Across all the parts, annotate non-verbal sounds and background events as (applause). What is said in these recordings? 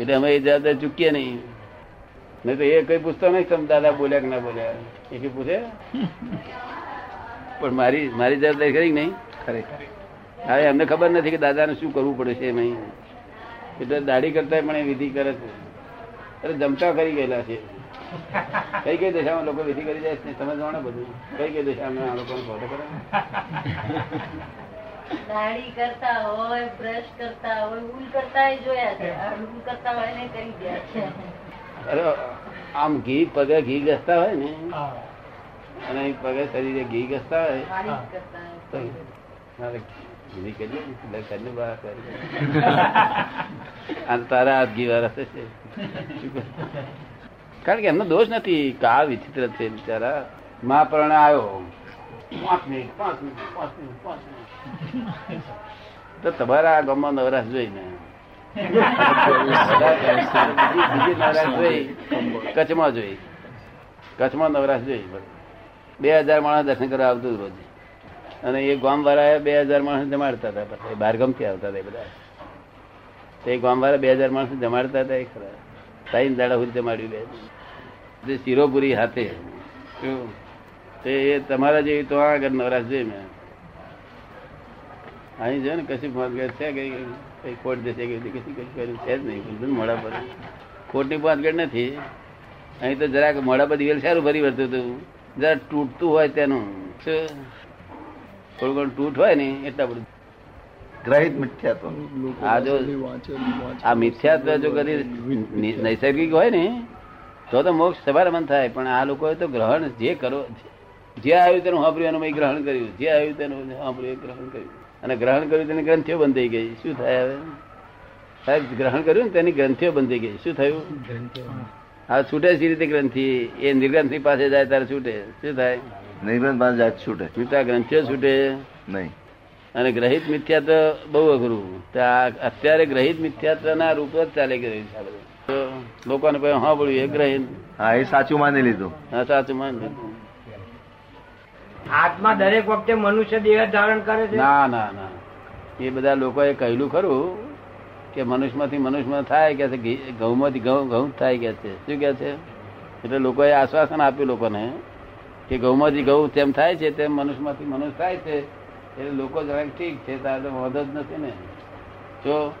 એટલે અમે એ જવાબદારી ચૂકીએ નહીં. નહીં તો એ કઈ પૂછતો નહીં તમે દાદા બોલ્યા કે ના બોલ્યા. એ કઈ પૂછે? પણ મારી મારી જવાબદારી ખરી નહીં? ખરેખર. હવે એમને ખબર નથી કે દાદાને શું કરવું પડે છે એમાં એટલે દાઢી કરતા પણ એ વિધિ કરે છે. અરે જમતા કરી ગયેલા છે. કઈ કઈ દશામાં લોકો વિધિ કરી જાય છે? તમે જાણો બધું. કઈ કઈ દશામાં આ લોકોને ફોટો કરે દાઢી કરતા હોય બ્રશ કરતા હોય ઉલ કરતા જોયા છે. ઉલ કરતા હોય ને કરી ગયા છે. આમ ઘી પગે ઘી ઘસતા હોય ને? અને અહીં પગે શરીરે ઘી ઘસતા હોય? તો (laughs) કારણ કે એમનો દોષ નથી કા વિચિત્ર છે બિચારા. મહાપ્રણ આવ્યો. પાંચ મિનિટ પાંચ મિનિટ પાંચ મિનિટ પાંચ મિનિટ. તો તમારા આ ગામમાં નવરાશ જોઈને બીજી કચ્છમાં જોઈ. કચ્છમાં નવરાશ જોઈ. બે હજાર માણસ દર્શન કરવા આવતું રોજ. અને એ ગામ વાળા બે હજાર માણસ જમાડતા હતા. પછી બહારગામથી આવતા હતા બધા. તે ગામ વાળા બે હજાર માણસ જમાડતા હતા એ ખરા. સાઈન દાડા સુધી જમાડ્યું બે. શિરોપુરી હાથે. તે તમારા જેવી તો આગળ નવરાશ જોઈ મેં. અહીં છે ને કશું પાંચગઢ છે કઈ કઈ ખોટ દેશે કે કશું કશું કર્યું છે જ નહીં બધું મોડા પર. ખોટની પાંચગઢ નથી. અહીં તો જરાક મોડા પર દિવેલ સારું ભરી વર્તું હતું. જરા તૂટતું હોય તેનું. શું? થોડું ઘણું તૂટ હોય ને એટલા બધું. ગ્રહિત મિથ્યાત્વ. આ જો આ મિથ્યાત્વ જો કદી નૈસર્ગિક હોય ને તો તો મોક્ષ સવારમાં થાય. પણ આ લોકોએ તો ગ્રહણ જે કરો જે આવ્યું તેનું સાંભળ્યું એનું મેં ગ્રહણ કર્યું. જે આવ્યું તેનું સાંભળ્યું ગ્રહણ કર્યું. અને ગ્રહણ કર્યું તેની ગ્રંથિઓ બંધ થઈ ગઈ. શું થાય હવે? સાહેબ ગ્રહણ કર્યું ને તેની ગ્રંથિઓ બંધી ગઈ. શું થયું? આ છૂટે સી રીતે ગ્રંથિ. એ નિર્ગ્રંથિ પાસે જાય ત્યારે છૂટે. શું થાય? નિર્ગ્રંથ પાસે જાય છૂટે. છૂટા ગ્રંથિઓ છૂટે. નહીં. અને ગ્રહિત મિથ્યાત્વ બહુ અઘરું. તો આ અત્યારે ગ્રહિત મિથ્યાત્વ ના રૂપ જ ચાલી ગયું છે તો લોકોને પછી હા બોલ્યું એ ગ્રહિત. હા એ સાચું માની લીધું. હા સાચું માન લીધું. આત્મા દરેક વખતે મનુષ્ય દેહ ધારણ કરે છે? ના ના ના. એ બધા લોકોએ કહેલું ખરું કે મનુષ્યમાંથી મનુષ્યમાં થાય કે છે ઘઉંમાંથી ઘઉં ઘઉં થાય કે છે. શું કે છે? એટલે લોકોએ આશ્વાસન આપ્યું લોકોને કે ઘઉંમાંથી ઘઉં તેમ થાય છે, તેમ મનુષ્યમાંથી મનુષ્ય થાય છે. એટલે લોકો જરાક ઠીક છે, તારે વાંધો જ નથી ને. જો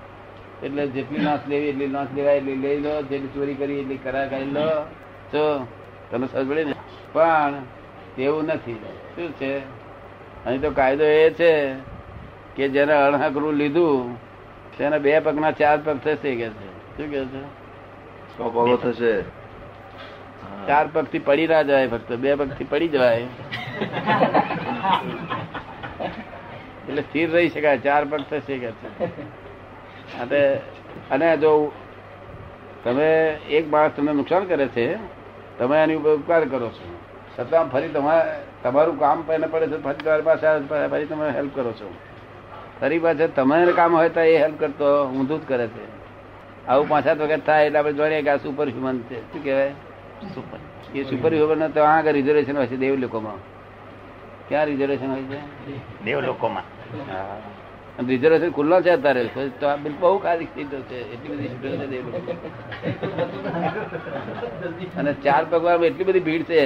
એટલે જેટલી નાશ લેવી, એટલી નાશ લેવાય, એટલી લઈ લો, જેટલી ચોરી કરી, એટલી કરા કરી લો. જો, તને સમજ ને? પણ એવું નથી. શું છે? અહીં તો કાયદો એ છે કે જેને અણહકરું લીધું તેના બે પગના ચાર પગ થશે કે છે? શું કે છે? સો પગો થશે. ચાર પગથી પડી ના જાય ફક્ત બે પગથી પડી જવાય એટલે સ્થિર રહી શકાય ચાર પગ થશે કે છે? અને જો તમે એક માણસ તમને નુકસાન કરે છે તમે એની ઉપર ઉપકાર કરો છો. છતાં ફરી તમારે તમારું કામ એને પડે છે ફરી તમારી પાસે ફરી તમે હેલ્પ કરો છો. ફરી પાછળ તમારે કામ હોય તો એ હેલ્પ કરતો ઊંધું જ કરે છે. આવું પાંચ સાત વખત થાય એટલે આપણે જાણીએ કે આ સુપર હ્યુમન છે. શું કહેવાય? સુપર એ સુપર હ્યુમન તો આગળ રિઝર્વેશન હોય છે દેવ લોકોમાં ક્યાં રિઝર્વેશન હોય છે? દેવ લોકોમાં હા. રિઝર્વેશન ખુલ્લો છે અત્યારે તો આ બિલ બહુ ખાલી સીટો છે. એટલી બધી દેવ લોકો (laughs) અને ચાર પગવામાં એટલી બધી ભીડ છે.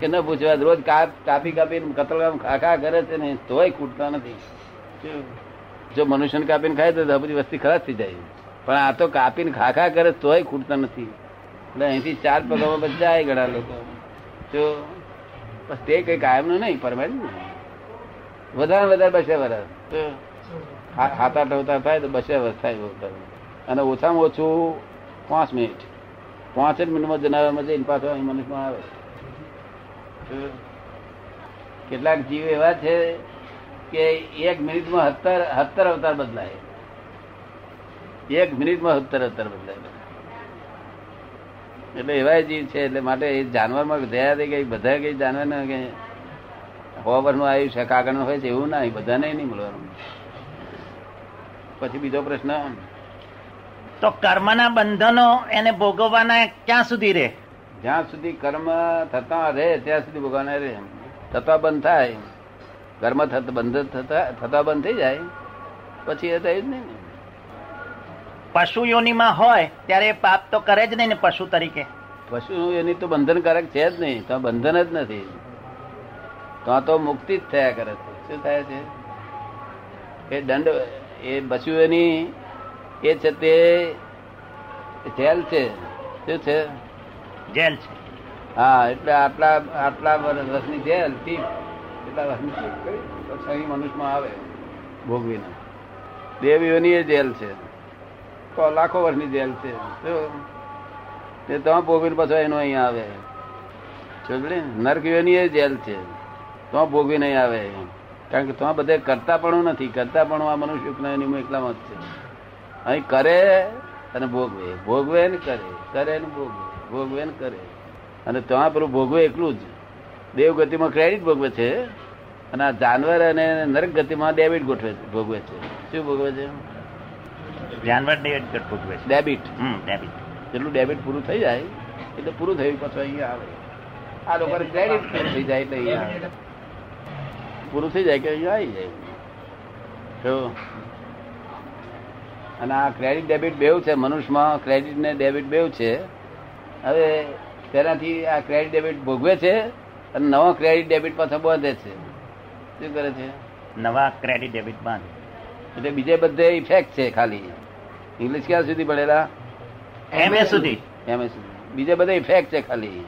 કે ન પૂછવા. રોજ કાપ કાપી કાપી કતલ ખાખા કરે છે ને તોય ખૂટતા નથી? જો મનુષ્યને કાપીને ખાય તો બધી વસ્તી ખરાબ થઈ જાય. પણ આ તો કાપીને ખાખા કરે તોય ખૂટતા નથી. એટલે અહીંથી ચાર પગમાં બધા ઘણા લોકો. જો બસ તે કઈ કાયમનું નહીં. પરમાનન્ટ વધારે વધારે બસે વર્ષ તો ઠવતા આઠ અવતાર થાય તો બસે વર્ષ થાય અને ઓછામાં ઓછું પાંચ મિનિટ. પાંચ જ મિનિટમાં જનાવરમાં જઈને પાછો અહીં મનુષ્યમાં આવે. તો કેટલાક જીવ એવા છે કે એક મિનિટમાં સત્તર સત્તર અવતાર બદલાય. એક મિનિટમાં સત્તર અવતાર બદલાય એટલે એવા જીવ છે, એટલે માટે એ જાનવરમાં દયા થઈ ગઈ, બધા કઈ જાનવર કે સો આવ્યું છે કાગળનું હોય છે, એવું ના બધાને નહીં મળવાનું. પછી બીજો પ્રશ્ન. તો કર્મના બંધનો એને ભોગવવાના ક્યાં સુધી રહે? જ્યાં સુધી કર્મ થતા રહે ત્યાં સુધી ભગવાન રહે. થતા બંધ થાય. કર્મ થતા બંધ થતા થતા બંધ થઈ જાય. પછી એ થયું જ નહીં પશુ યોનિમાં હોય ત્યારે પાપ તો કરે જ નહીં ને પશુ તરીકે. પશુ એની તો બંધનકારક છે જ નહીં તો બંધન જ નથી. તો તો મુક્તિ જ થયા કરે છે. શું થાય છે? એ દંડ એ પશુ એની એ છે તે જેલ છે. શું છે? જેલ છે. હા, એટલે આટલા આટલા વર્ષ- વર્ષની જેલ, ટીપ. એટલા વર્ષની અહીં મનુષ્યમાં આવે, ભોગવીને. દેવીઓની એ જેલ છે. તો લાખો વર્ષની જેલ છે? તે તો ભોગવીને પાછો એનો અહીંયા આવે. સમજે? નરકીઓની એ જેલ છે. તો ભોગવી અહીં આવે. કારણ કે તો બધે પણ નથી. કરતા પણ આ મનુષ્ય એની એકલામાં જ છે. અહીં કરે અને ભોગવે. ભોગવે ને કરે. કરે ને ભોગવે. ભોગવે ને કરે. અને ત્યાં પેલું ભોગવે એકલું જ. દેવ ગતિમાં ક્રેડિટ ભોગવે છે? અને આ જાનવર અને નરક ગતિમાં ડેબિટ ગોઠવે છે ભોગવે છે. શું ભોગવે છે? જાનવર ડેબિટ ભોગવે છે. ડેબિટ. હમ ડેબિટ. જેટલું ડેબિટ પૂરું થઈ જાય એટલે પૂરું થયું પછી અહીંયા આવે. આ લોકો ક્રેડિટ થઈ જાય એટલે અહીંયા આવે. પૂરું થઈ જાય કે અહીંયા આવી જાય? તો અને આ ક્રેડિટ ડેબિટ બેવ છે મનુષ્યમાં ક્રેડિટ ને ડેબિટ બેવ છે. હવે તેનાથી આ ક્રેડિટ ડેબિટ ભોગવે છે અને નવો ક્રેડિટ ડેબિટ પાછો બાંધે છે. શું કરે છે? નવા ક્રેડિટ ડેબિટ બાંધે. એટલે બીજે બધે ઇફેક્ટ છે ખાલી. ઇંગ્લિશ ક્યાં સુધી ભણેલા? એમએ સુધી. એમ બીજે બધા ઇફેક્ટ છે ખાલી.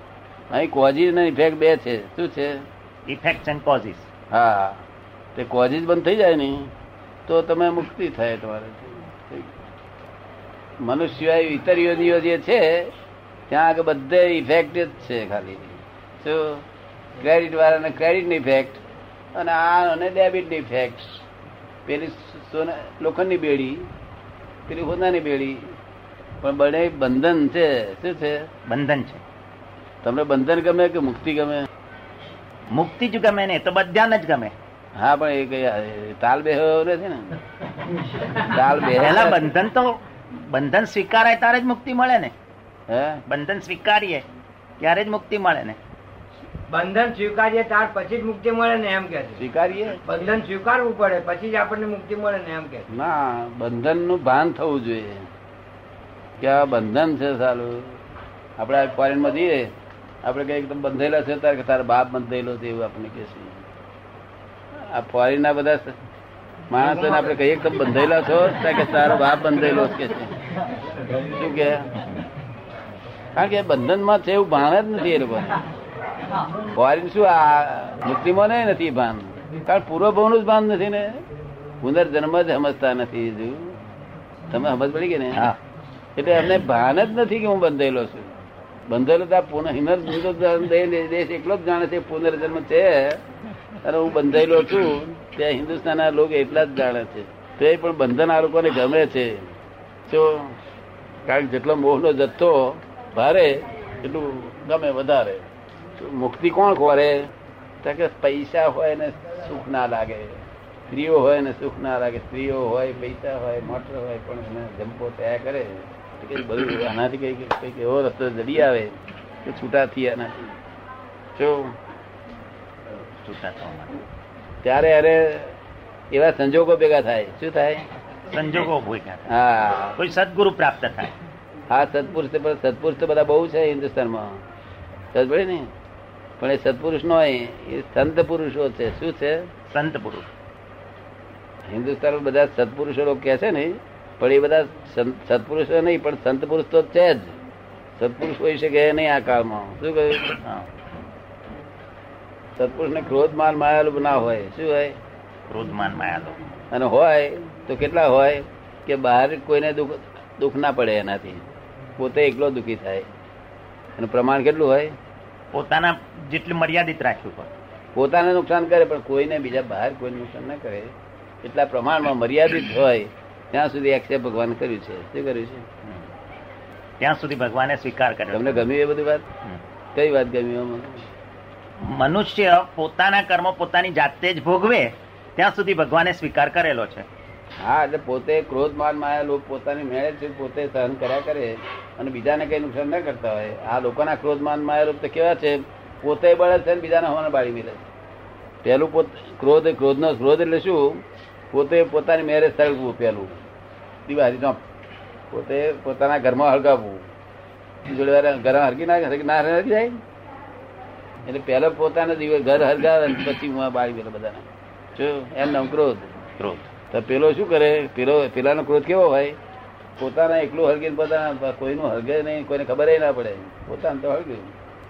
અહીં કોઝિસ ને ઇફેક્ટ બે છે. શું છે? ઇફેક્ટ એન્ડ કોઝિસ હા. તે કોઝિસ બંધ થઈ જાય ને તો તમે મુક્તિ થાય તમારે મનુષ્ય ઇતર યોનિઓ જે છે ત્યાં આગળ બધે ઇફેક્ટ જ છે ખાલી. શું? ક્રેડિટ વાળાને ક્રેડિટની ઇફેક્ટ અને આ અને ડેબિટની ઇફેક્ટ પેલી સોના લોખંડની બેડી પેલી હોનાની બેડી. પણ બને બંધન છે. શું છે? બંધન છે. તમને બંધન ગમે કે મુક્તિ ગમે? મુક્તિ જ ગમે ને તો બધાને જ ગમે. હા પણ એ કઈ તાલ બેહ્યો નથી ને? તાલ પહેલા બે બંધન તો બંધન સ્વીકારાય તારે જ મુક્તિ મળે ને. હે? બંધન સ્વીકારીએ ત્યારે જ મુક્તિ મળે ને બંધન સ્વીકારીએ ત્યાર પછી જ મુક્તિ મળે ને એમ કે સ્વીકારીએ? બંધન સ્વીકારવું પડે પછી જ આપણને મુક્તિ મળે ને એમ કે ના બંધનનું ભાન થવું જોઈએ. કે આ બંધન છે સારું આપણે ફોરેનમાં જઈએ આપણે કઈ એકદમ બંધેલા છે તારે તારા બાપ બંધેલો છે એવું આપણે કે છે. આ ફોરેન ના બધા માણસો આપણે કહીએ કે તમે બંધાયેલા છો કે તારો બાપ બંધાયેલો છે કે છે. શું કે? કારણ કે બંધનમાં છે એવું ભાન જ નથી એ લોકો. ફોરેન શું આ મુસ્લિમો ને નથી ભાન? કારણ પૂર્વનું જ ભાન નથી ને? પુનર્જન્મ જ સમજતા નથી તમે સમજ પડી ગઈ ને હા. એટલે એમને ભાન જ નથી કે હું બંધાયેલો છું. બંધેલો તો પુનઃ દેશ એટલો જ જાણે છે પુનર્જન્મ છે. અને હું બંધાયેલો છું. ત્યાં હિન્દુસ્તાનના લોકો એટલા જ જાણે છે. તો એ પણ બંધન આ લોકોને ગમે છે. જો કારણ જેટલો મોહનો જથ્થો ભારે એટલું ગમે વધારે. મુક્તિ કોણ ખોરે? કે પૈસા હોય ને સુખ ના લાગે. સ્ત્રીઓ હોય ને સુખ ના લાગે. સ્ત્રીઓ હોય પૈસા હોય મોટર હોય પણ એને જંપો તૈયાર કરે. તો કે બધું આનાથી કઈ કંઈક એવો રસ્તો જડી આવે કે છૂટા થઈ આનાથી જો છૂટા થવા માટે ત્યારે અરે એવા સંજોગો ભેગા થાય. શું થાય? સંજોગો ભેગા હા. કોઈ સદગુરુ પ્રાપ્ત થાય. હા સત્પુરુષ પણ સત્પુરુષ તો બધા બહુ છે હિન્દુસ્તાનમાં. સમજ પડી ને. પણ એ સત્પુરુષ નો એ સંત પુરુષો છે. શું છે? સંત પુરુષ. હિન્દુસ્તાનમાં બધા સત્પુરુષો લોકો કહે છે ને પણ એ બધા સંત- સત્પુરુષો નહીં પણ સંત પુરુષ તો છે જ. સત્પુરુષ હોઈ શકે નહીં આ કાળમાં. શું કહ્યું. સત્પુરુષ ને ક્રોધ માન માયાલું ના હોય. શું હોય? ક્રોધમાન માયાલો અને હોય તો કેટલા હોય? કે બહાર કોઈને દુઃખ દુઃખ ના પડે એનાથી. પોતે એકલો દુઃખી થાય. અને પ્રમાણ કેટલું હોય? પોતાના જેટલું મર્યાદિત રાખ્યું હોય પોતાને નુકસાન કરે પણ કોઈને બીજા બહાર કોઈને નુકસાન ના કરે. એટલા પ્રમાણમાં મર્યાદિત હોય ત્યાં સુધી એક્સેપ્ટ ભગવાન કર્યું છે. શું કર્યું છે? ત્યાં સુધી ભગવાને સ્વીકાર કર્યો. તમને ગમ્યું એ બધી વાત? કઈ વાત ગમી? મનુષ્ય પોતાના કર્મ પોતાની જાતે જ ભોગવે ત્યાં સુધી ભગવાને સ્વીકાર કરેલો છે. હા, એટલે પોતે ક્રોધ માન માયા લોકો પોતાની મેળે છે, પોતે સહન કર્યા કરે અને બીજાને કઈ નુકસાન ના કરતા હોય. આ લોકોના ક્રોધ માન માયા લોકો તો કેવા છે, પોતે બળે છે અને બીજાને હવાને બાળી મેળે છે. પહેલું પોત, ક્રોધ, ક્રોધનો ક્રોધ એટલે શું? પોતે પોતાની મેરેજ સળગવું પહેલું દિવાળી નો પોતે પોતાના ઘરમાં હળગાવવું. જોડે ઘરમાં હરકી ના ના, હરકી જાય. એટલે પહેલો પોતાના દિવસ ઘર હરગાવે પછી હું બાળી પેલા બધાને. જો એમ નામ ક્રોધ. ક્રોધ. તો પેલો શું કરે? પેલો પેલાનો ક્રોધ કેવો હોય? પોતાના એકલું હળગીને પોતાના કોઈનું હળગે નહીં કોઈને ખબર ના પડે. પોતાને તો હળગ્યું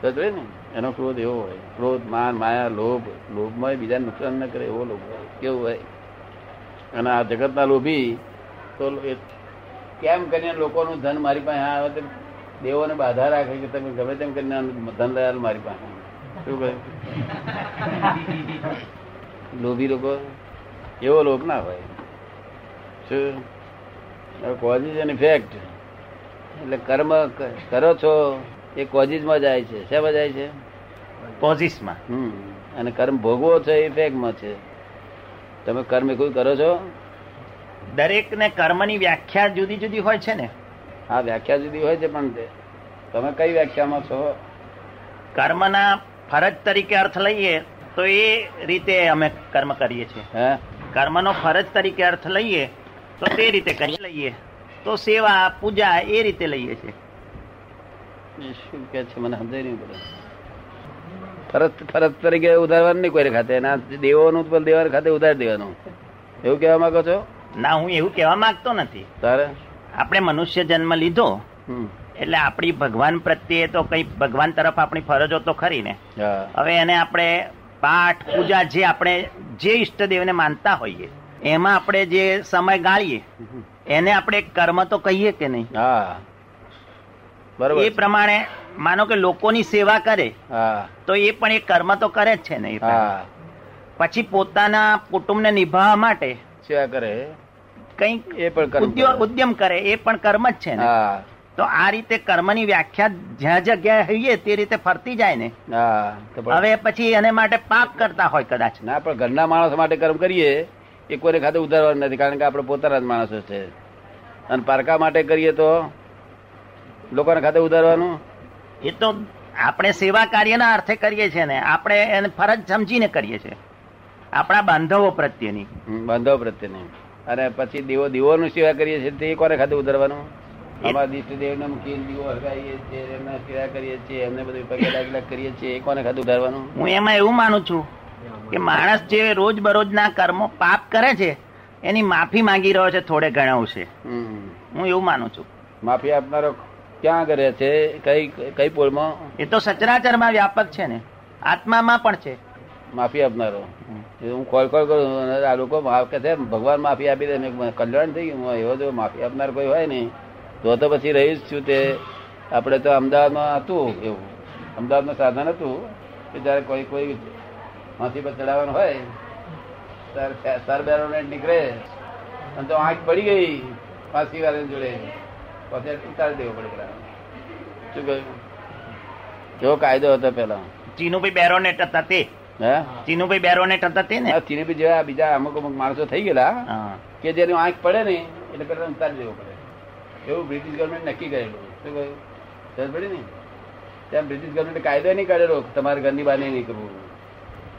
તો જોઈ ને? એનો ક્રોધ એવો હોય. ક્રોધ માન માયા લોભ. લોભમાં બીજાને નુકસાન ન કરે એવો લોભ હોય. કેવું હોય? અને આ જગતના લોભી તો કેમ કરીને લોકોનું ધન મારી પાસે આવે તો દેવોને બાધા રાખે કે તમે ગમે તેમ કરીને ધન રહ્યા મારી પાસે. શું કહે? (laughs) લોભી લોકો? એવો લોભ ના હોય. શું કોઝિસ એન્ડ ઇફેક્ટ એટલે કર્મ કરો છો એ કોઝિસમાં જાય છે. શેમાં જાય છે? કોઝિસમાં. હમ. અને કર્મ ભોગવો છો એ ઇફેક્ટમાં છે. તમે કર્મ કોઈ કરો છો? દરેકને કર્મની વ્યાખ્યા જુદી જુદી હોય છે ને? હા વ્યાખ્યા જુદી હોય છે પણ તે- તમે કઈ વ્યાખ્યામાં છો? કર્મના ફરજ તરીકે અર્થ લઈએ તો એ રીતે અમે કર્મ કરીએ છીએ. હે? કર્મનો ફરજ તરીકે અર્થ લઈએ તો તે રીતે કરી લઈએ. તો સેવા પૂજા એ રીતે લઈએ છીએ. શું કે છે મને સમજાય નહીં પડે. ફરજ ફરજ તરીકે ઉધારવાનું નહીં કોઈ ખાતે. ના દેવોનું પણ દેવાને ખાતે ઉધાર દેવાનું. એવું કહેવા માંગો છો? ના હું એવું કહેવા માંગતો નથી. તારે? આપણે મનુષ્ય જન્મ લીધો. એટલે આપણી ભગવાન પ્રત્યે તો કઈ ભગવાન તરફ આપણી ફરજો તો ખરી ને. હવે એને આપણે પાઠ પૂજા જે આપણે જે ઈષ્ટદેવને માનતા હોઈએ એમાં આપણે જે સમય ગાળીએ એને આપણે કર્મ તો કહીએ કે નહીં? હા. બરોબર એ પ્રમાણે માનો કે લોકોની સેવા કરે તો એ પણ એ કર્મ તો કરે જ છે ને પછી પોતાના કુટુંબને નિભાવવા માટે સેવા કરે. કંઈક એ પણ કરે. ઉદ્યમ કરે એ પણ કર્મ જ છે ને. તો આ રીતે કર્મની વ્યાખ્યા જ્યાં જગ્યાએ હોઈએ તે રીતે ફરતી જાય ને. હવે પછી એને માટે પાપ કરતા હોય કદાચ. ના પણ ઘરના માણસ માટે કર્મ કરીએ. એ કોઈને ખાતે ઉધારવાનું નથી કારણ કે આપણે પોતાના જ માણસો છે. અને પારકા માટે કરીએ તો લોકોને ખાતે ઉધારવાનું એ તો આપણે સેવા કાર્યના અર્થે કરીએ છીએ ને આપણે એને ફરજ સમજીને કરીએ છીએ. આપણા બાંધવો પ્રત્યેની. બાંધવો બાંધવ પ્રત્યે નહીં અને પછી દેવો દેવોનું સેવા કરીએ છીએ તે કોને ખાતે ઉધારવાનું અમારા દિષ્ટદેવને મૂકીને દીવો હળગાવીએ છીએ એમના સેવા કરીએ છીએ એમને બધું પગે લાગ લાગ કરીએ છીએ એ કોને ખાતે ઉધારવાનું હું એમાં એવું માનું છું કે માણસ જે રોજ બરોજના કર્મો પાપ કરે છે એની માફી માંગી રહ્યો છે થોડે ઘણા છે. હું એવું માનું છું. માફી આપનારો ક્યાં કરે છે? કઈ કઈ પોલમાં? એ તો સચરાચરમાં વ્યાપક છે ને. આત્મામાં પણ છે. માફી આપનારો. હું કોલ કોલ કરું આ લોકો માફ કે છે ભગવાન માફી આપી દે કલ્યાણ થઈ ગયું. એવો જો માફી આપનાર કોઈ હોય ને તો તો પછી રહી જ છું તે. આપણે તો અમદાવાદમાં હતું એવું. અમદાવાદમાં સાધન હતું કે જયારે કોઈ કોઈ હાથી પર ચડાવવાનું હોય સર બેરોને નીકળે. અને તો આંખ પડી ગઈ ફાંસી વાળા જોડે. પછી ઉતારી દેવો પડે શું કહ્યું? કેવો કાયદો હતો પેલા? ચીનુભાઈ બેરોનેટ હતા તે. હે? ચીનુભાઈ બેરોનેટ હતા તે ને? ચીનુભાઈ ચીની જેવા બીજા અમુક અમુક માણસો થઈ ગયેલા કે જેની આંખ પડે ને એટલે પેલા ઉતારી દેવો પડે. એવું બ્રિટિશ ગવર્મેન્ટ નક્કી કરેલું. શું કહ્યું? સમજ પડી ને? ત્યાં બ્રિટિશ ગવર્મેન્ટ કાયદો નહીં કાઢેલો કે તમારે ઘરની બહાર નહીં નીકળવું.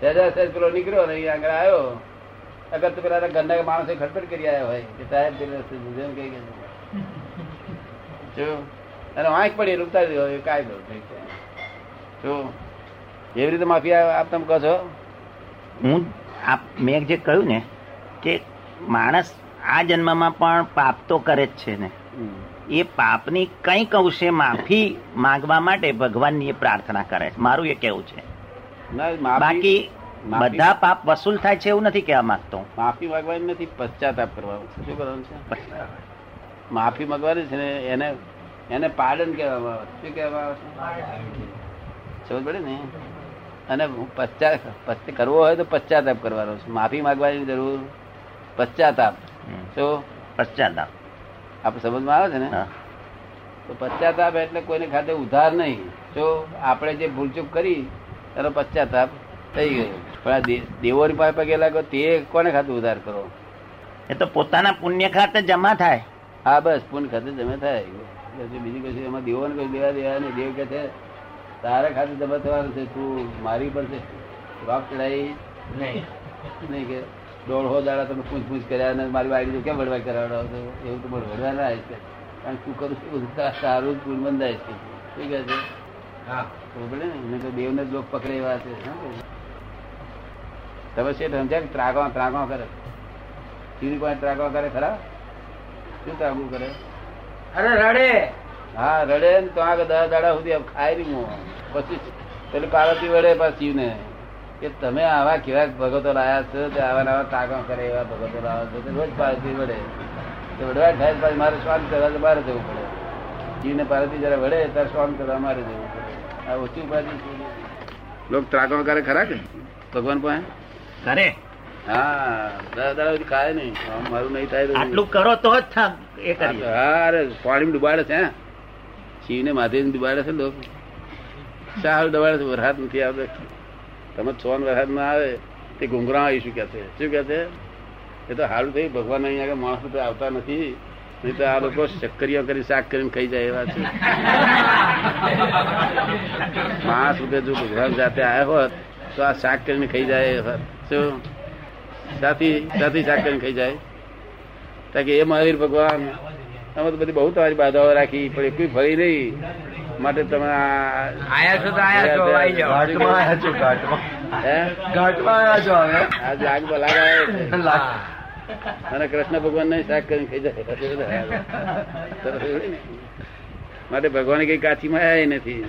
સહેજા સહેજ પેલો નીકળ્યો ને અહીંયા આગળ આવ્યો. અગર તો પેલા ઘરના માણસો ખટપટ કરી આવ્યા હોય કે સાહેબ પેલા કહી ગયા જો અને વાંક પડી રૂપતા એ કાયદો જો એવી રીતે માફી આપ તમે કહો છો? હું આપ મેં જે કહ્યું ને કે માણસ આ જન્મમાં પણ પાપ તો કરે જ છે ને. એ પાપની કંઈક અંશે માફી માંગવા માટે ભગવાનની પ્રાર્થના કરે છે. મારું એ કેવું છે. બાકી બધા પાપ વસૂલ થાય છે એવું નથી કહેવા માંગતો. માફી માંગવાની નથી પશ્ચાતાપ કરવાનો. શું કરવાનું છે? માફી માંગવાની છે ને એને એને પાડન કહેવામાં આવે. છે. શું કહેવામાં આવે સમજ પડે ને? અને પશ્ચાત પશ્ચ- કરવો હોય તો પશ્ચાતાપ કરવાનો છે. માફી માંગવાની જરૂર. પશ્ચાતાપ. શું? પશ્ચાતાપ. આપણે સમજમાં આવે છે ને? તો પશ્ચાતાપ એટલે કોઈને ખાતે ઉધાર નહીં. જો આપણે જે ભૂલચૂક કરી એનો પશ્ચાતાપ થઈ ગયો. પણ આ દેવોની પાસે પગે લાગો તે કોને ખાતે ઉધાર કરો? એ તો પોતાના પુણ્ય ખાતે જમા થાય. હા બસ પુણ્ય ખાતે જમા થાય. બીજું કશું એમાં દેવોને કશું દેવા દેવા નહીં. દેવ કે છે તારા ખાતે જમા થવાનું છે તું મારી પર છે. રોક ચડાઈ નહીં. કે દોઢો દાડા તમે પૂછ પૂછ કર્યા અને મારી વાડી કેમ વડવાઈ કરાવડો છો? એવું તો વડવા ના આવે છે. કારણ તું કરું? છું સારું તારું જ પૂર બંધાય છે. શું કહે છે. ને? તો દેવને જ લોક પકડે એવા છે તમે શેઠ સમજ્યા કરે? સીધી કોઈ ત્રાગો કરે ખરા? શું કરે? અરે રડે. હા રડે ને તો આગળ દસ દાડા સુધી ખાય નહીં પછી પેલું પાર્વતી વડે પાછી ને કે તમે આવા કેવા ભગતો લાયા છો તે આવા આવા તાગા કરે એવા ભગતો લાવો છો? તે રોજ પાર્વતી વડે તો વડવા થાય પછી મારે શ્વાન કરવા મારે જવું પડે. જીવને પાર્વતી જરા વડે ત્યારે શ્વાન કરવા મારે જવું આ ઓછી ઉપાધિ લોક ત્રાગણ કરે ખરા કે? ભગવાન પાસે કરે. હા દાદા ખાય નહીં. આમ મારું નહીં થાય તો આટલું કરો તો જ થા- એ કરીએ. હા અરે પાણી ડુબાડે છે શિવ ને માધેવ ડુબાડે છે લોકો. સારું ડબાડે છે વરસાદ નથી આવતો. તમે છ વરસાદમાં આવે તે ઘુંઘરા આવી શું કે છે. શું કે છે? એ તો સારું થયું ભગવાન અહીંયા માણસ તો આવતા નથી. નહીં તો આ લોકો શક્કરીઓ કરી શાક કરીને ખાઈ જાય એવા છે. પાંચ રૂપે જો ભગવાન જાતે આવ્યા હોત તો આ શાક કરીને ખાઈ જાય એ હોત. શું? સાથી સાથી શાક કરીને ખાઈ જાય. કારણ કે એ મહાવીર ભગવાન અમે તો બધી બહુ તમારી બાધાઓ રાખી પણ એકવી ફરી નહીં. માટે તમે આયા છો આયા છો આવી જાઓ. ઘાટમાં આયા છો ઘાટમાં. હે? ઘાટમાં આયા છો હવે? આ લાગ લાગ આવે છે. લાગ. અને કૃષ્ણ ભગવાન ને શાક કરીને ખાઈ જાય? માટે ભગવાન કઈ કાચી માં નથી.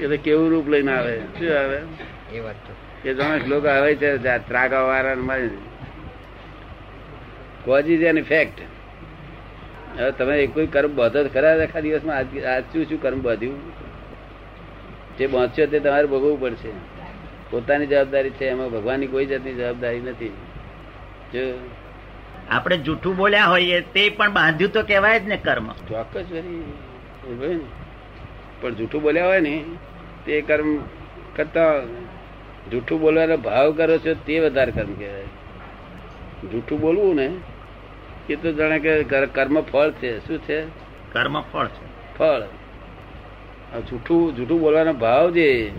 એટલે કેવું રૂપ લઈને આવે? શું આવે? એ વાત તો. એ જાણે લોકો આવે છે ત્રાગા વાળા કોઝિસ એન ઇફેક્ટ હવે તમે એક કોઈ કર્મ બધો ખરા આખા દિવસમાં? આજ શું શું કર્મ બાંધ્યું જે બાંધશો તે તમારે ભોગવવું પડશે. પોતાની જવાબદારી છે એમાં ભગવાનની કોઈ જાતની જવાબદારી નથી. આપણે જૂઠું બોલ્યા હોઈએ તે પણ બાંધ્યું તો કહેવાય જ ને કર્મ. ચોક્કસ પણ જૂઠું બોલ્યા હોય ને તે કર્મ કરતા જૂઠું બોલવાનો ભાવ કરો છો તે વધારે કર્મ કહેવાય. જૂઠું બોલવું ને એ તો જાણે કે કર્મ ફળ છે. શું છે? કર્મ ફળ છે. ફળ. આ જૂઠું જૂઠું બોલવાનો ભાવ જે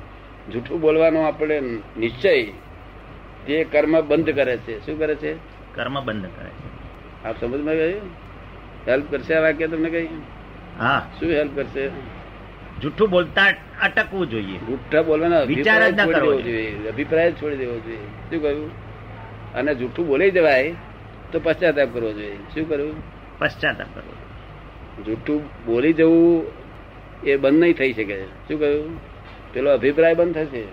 જૂઠું બોલવાનો આપણે નિશ્ચય તે કર્મ બંધ કરે છે. શું કરે છે? કર્મ બંધ કરે છે. આપ સમજમાં ગયું હેલ્પ કરશે આ વાક્ય તમને કઈ? હા. શું હેલ્પ કરશે? જૂઠું બોલતા અટકવું જોઈએ. જૂઠા બોલવાનો વિચાર જ ન કરવો જોઈએ. અભિપ્રાય છોડી દેવો જોઈએ. શું કહ્યું? અને જૂઠું બોલી જવાય તો પશ્ચાતાપ કરવો જોઈએ. શું કરવું પશ્ચાતાપ કરવો જૂઠું બોલી જવું એ બંધ નહીં થઈ શકે. શું કહ્યું? પેલો અભિપ્રાય બંધ થશે.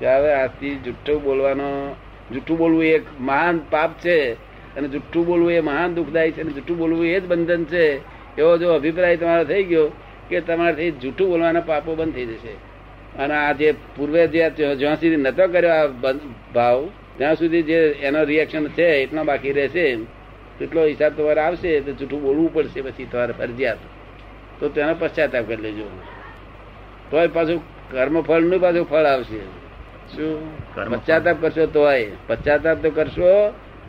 કે હવે આજથી જુઠ્ઠું બોલવાનો જુઠ્ઠું બોલવું એક મહાન પાપ છે અને જુઠ્ઠું બોલવું એ મહાન દુઃખદાયી છે અને જુઠ્ઠું બોલવું એ જ બંધન છે. એવો જો અભિપ્રાય તમારો થઈ ગયો કે તમારાથી જૂઠું બોલવાના પાપો બંધ થઈ જશે. અને આ જે પૂર્વે જ્યાં સુધી નતો કર્યો આ ભાવ, ત્યાં સુધી જે એનો રિએક્શન છે, એટલો બાકી રહેશે એટલો હિસાબ તમારે આવશે તો જૂઠું બોલવું પડશે પછી તમારે ફરજિયાત. તો તેનો પશ્ચાતાપ કરી લેજો. તોય પાછું કર્મફળનું પાછું ફળ આવશે. શું. પશ્ચાતાપ કરશો તો પશ્ચાતાપ તો કરશો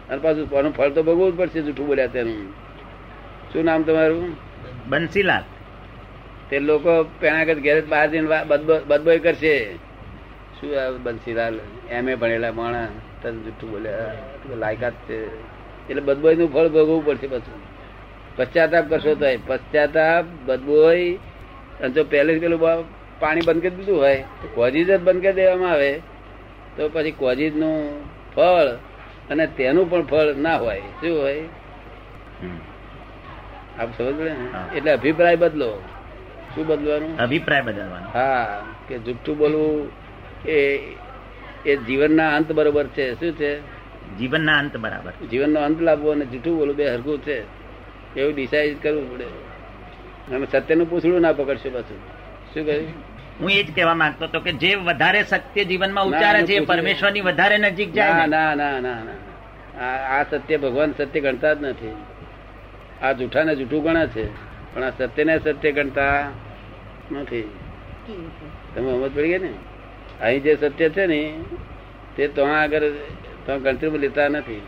અને પાછું આનું ફળ તો ભોગવવું જ પડશે જૂઠું બોલ્યા તેનું. શું નામ તમારું? બંસીલાલ. તે લોકો પેણાગત ઘેર બહાર જઈને બદબોય કરશે. શું બંસીલાલ? એમ એ ભણેલા માણસ તને જૂઠું બોલ્યા. લાયકાત છે. એટલે બદબોયનું ફળ ભોગવવું પડશે પાછું. પશ્ચાતાપ કરશો તો પશ્ચાતાપ બદબોય અને જો પહેલે પેલું પાણી બંધ કરી દીધું હોય તો કોજીજ જ બંધ કરી દેવામાં આવે. તો પછી કોજીજનું ફળ અને તેનું પણ ફળ ના હોય શું હોય? આપ સમજ પડે ને? એટલે અભિપ્રાય બદલો. શું બદલવાનું? અભિપ્રાય બદલવાનો. હા કે જુઠ્ઠું બોલવું એ એ જીવનના અંત બરોબર છે. શું છે? જીવનના અંત બરાબર. જીવનનો અંત લાવવો અને જૂઠું બોલવું બે હરખું છે. એવું ડિસાઇડ કરવું પડે. અને સત્યનું પૂછડું ના પકડશું પાછું. શું કહ્યું? હું એ જ કહેવા માંગતો હતો કે જે વધારે સત્ય જીવનમાં ના, ઉચ્ચારે છે પરમેશ્વરની વધારે નજીક જાય ના ના. ના ના ના આ સત્ય ભગવાન સત્ય ગણતા જ નથી. આ જૂઠાને જૂઠું ગણે છે. પણ આ સત્યને સત્ય ગણતા નથી. તમે સમજ પડી ગયા ને? અહીં જે સત્ય છે ને તે તો આગળ તો ગણતરીમાં લેતા નથી.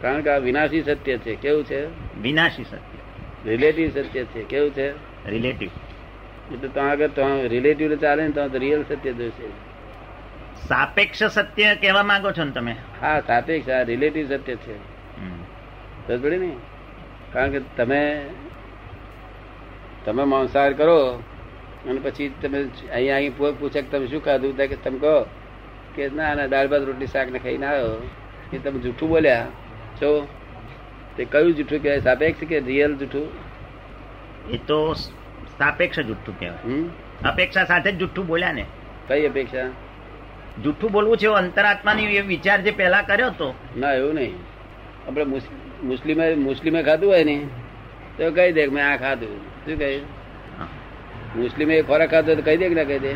કારણ કે આ વિનાશી સત્ય છે. કેવું છે? વિનાશી સત્ય. રિલેટિવ સત્ય છે. કેવું છે? રિલેટિવ એટલે તો આગળ તો રિલેટિવ ચાલે ને તો રિયલ સત્ય જોશે સાપેક્ષ સત્ય કહેવા માંગો છો ને તમે? હા સાપેક્ષ આ રિલેટિવ સત્ય છે. ને? કારણ કે તમે તમે માંસાહાર કરો અને પછી તમે અહીંયા અહીં પૂ- પૂછે કે તમે શું ખાધું? ત્યાં કે તમે કહો કે ના ના દાળ ભાત રોટલી શાક ને ખાઈને આવ્યો. એ તમે જૂઠું બોલ્યા. છો તે કયું જૂઠું કહેવાય? સાપેક્ષ કે રિયલ જૂઠું? એ તો સાપેક્ષ જુઠ્ઠું કહેવાય. અપેક્ષા સાથે જ જુઠ્ઠું બોલ્યા ને. કઈ અપેક્ષા? જુઠ્ઠું બોલવું છે અંતરાત્માની એ વિચાર જે પહેલા કર્યો હતો. ના એવું નહીં. આપણે મુસ્લિમે મુસ્લિમે ખાધું હોય ને તો કહી દે મેં આ ખાધું. શું કહે? હા. મુસ્લિમે ખોરાક ખાધો તો કહી દે કે ના કહી દે.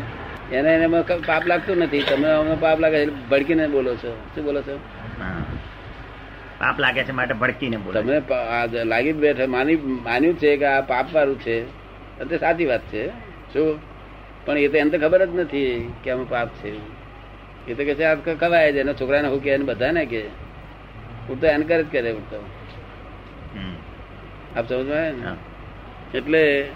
એને એને પાપ લાગતું નથી. તમે અમને પાપ લાગે છે ભડકીને બોલો છો. શું બોલો છો. પાપ લાગે છે માટે ભડકીને બોલો તમે લાગી બેઠા માની માન્યું છે કે આ પાપ વાળું છે. અને તે સાચી વાત છે. શું પણ એ તો એમ તો ખબર જ નથી કે આમાં પાપ છે. એ તો કે છે આ ખવાય છે એના છોકરાને હું કે એને બધાને કે. હું તો એનકરેજ કરે હું તો આપ સમજમાં. એટલે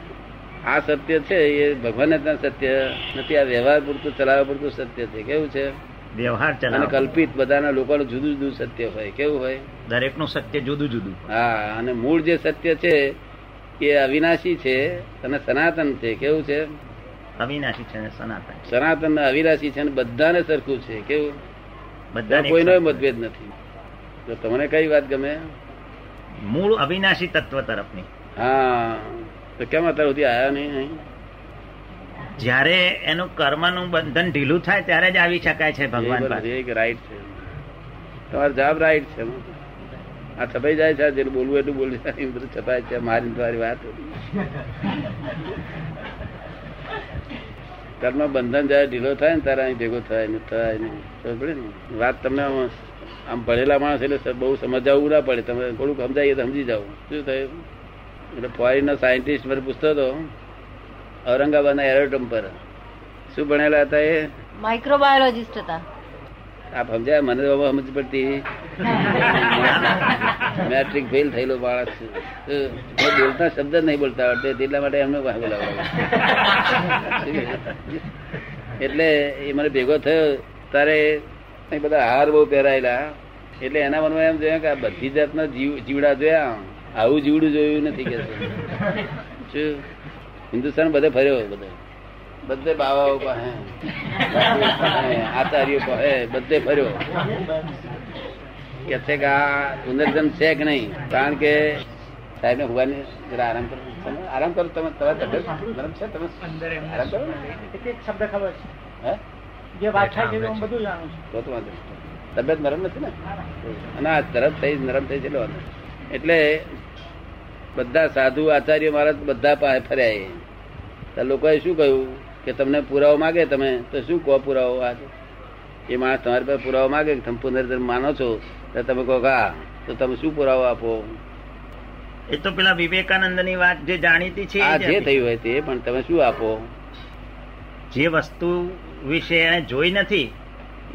આ સત્ય છે એ ભગવાન સત્ય નથી. આ વ્યવહાર પૂરતું ચલાવવા પૂરતું સત્ય છે. કેવું છે? વ્યવહાર અને કલ્પિત બધાના લોકોનું જુદું જુદું સત્ય હોય. કેવું હોય? દરેકનું સત્ય જુદું જુદું. હા અને મૂળ જે સત્ય છે એ અવિનાશી છે અને સનાતન છે. કેવું છે? અવિનાશી છે સનાતન સનાતન અવિનાશી છે અને બધાને સરખું છે. કેવું? બધા કોઈનો મતભેદ નથી. તો તમને કઈ વાત ગમે? મૂળ અવિનાશી તત્વ તરફની. હા. તો કેમ અત્યાર સુધી આવ્યા નહીં? જ્યારે એનું કર્મનું બંધન ઢીલું થાય ત્યારે જ આવી શકાય છે ભગવાન એક રાઈટ છે. તમારો જવાબ રાઈટ છે. આ છપાઈ જાય છે જેને બોલવું એટલું બોલી જાય એવું બધું છપાય છે મારી ને તમારી વાત કર્મ બંધન જયારે ઢીલો થાય ને ત્યારે અહીં ભેગો થાય ને થાય ખબર પડે ને? વાત તમને આમ આમ ભણેલા માણસ એટલે બહુ સમજાવવું ના પડે. તમે થોડુંક સમજાવીએ તો સમજી જાવ શું થયું? એટલે ફોરેનના સાયન્ટિસ્ટ મને પૂછતો હતો, ઔરંગાબાદના એરોડ્રમ પર. શું ભણેલા હતા એ? માઇક્રોબાયોલોજીસ્ટ હતા. આપ સમજાય? મને તો સમજ પડતી. મેટ્રિક ફેલ થયેલો માણસ છું. બોલતા શબ્દ નહીં બોલતા આવડતે એટલા માટે એમને બોલાવવા એટલે એ મને ભેગો થયો. તારે અહીં બધા હાર બહુ પહેરાયેલા. એટલે એના મનમાં એમ જોયા કે આ બધી જાતના જીવ જીવડા જોયા. આવું જીવડું જોયું નથી કે. શું? હિન્દુસ્તાન બધે ફર્યો બધે. બધે બાવાઓ પાસે આચાર્યો પાસે બધે ફર્યો. કે છે કે આ પુનર્જન્મ છે કે નહીં? કારણ કે સાહેબ ને જરા આરામ કરો. તમે આરામ કરો તમે તમારી તબિયત નરમ છે? તમે આરામ કરો ને. શબ્દ ખબર છે. હે? જે વાત થાય છે હું બધું જાણું છું. તો વાંધો તબિયત નરમ નથી ને? અને આ તરત થઈ નરમ થઈ છે એટલે એટલે બધા સાધુ આચાર્ય મહારાજ બધા પાસે ફર્યા એ. લોકોએ શું કહ્યું? કે તમને પુરાવો માગે તમે તો શું કહો પુરાવો આ એ માણસ તમારી પાસે પુરાવો માગે કે તમે પુનર્જન્મ માનો છો? તો તમે કહો કા હા. તો તમે શું પુરાવો આપો? એ તો પેલા વિવેકાનંદની વાત જે જાણીતી છે જે. થયું હોય તે પણ તમે શું આપો? જે વસ્તુ વિશે એને જોઈ નથી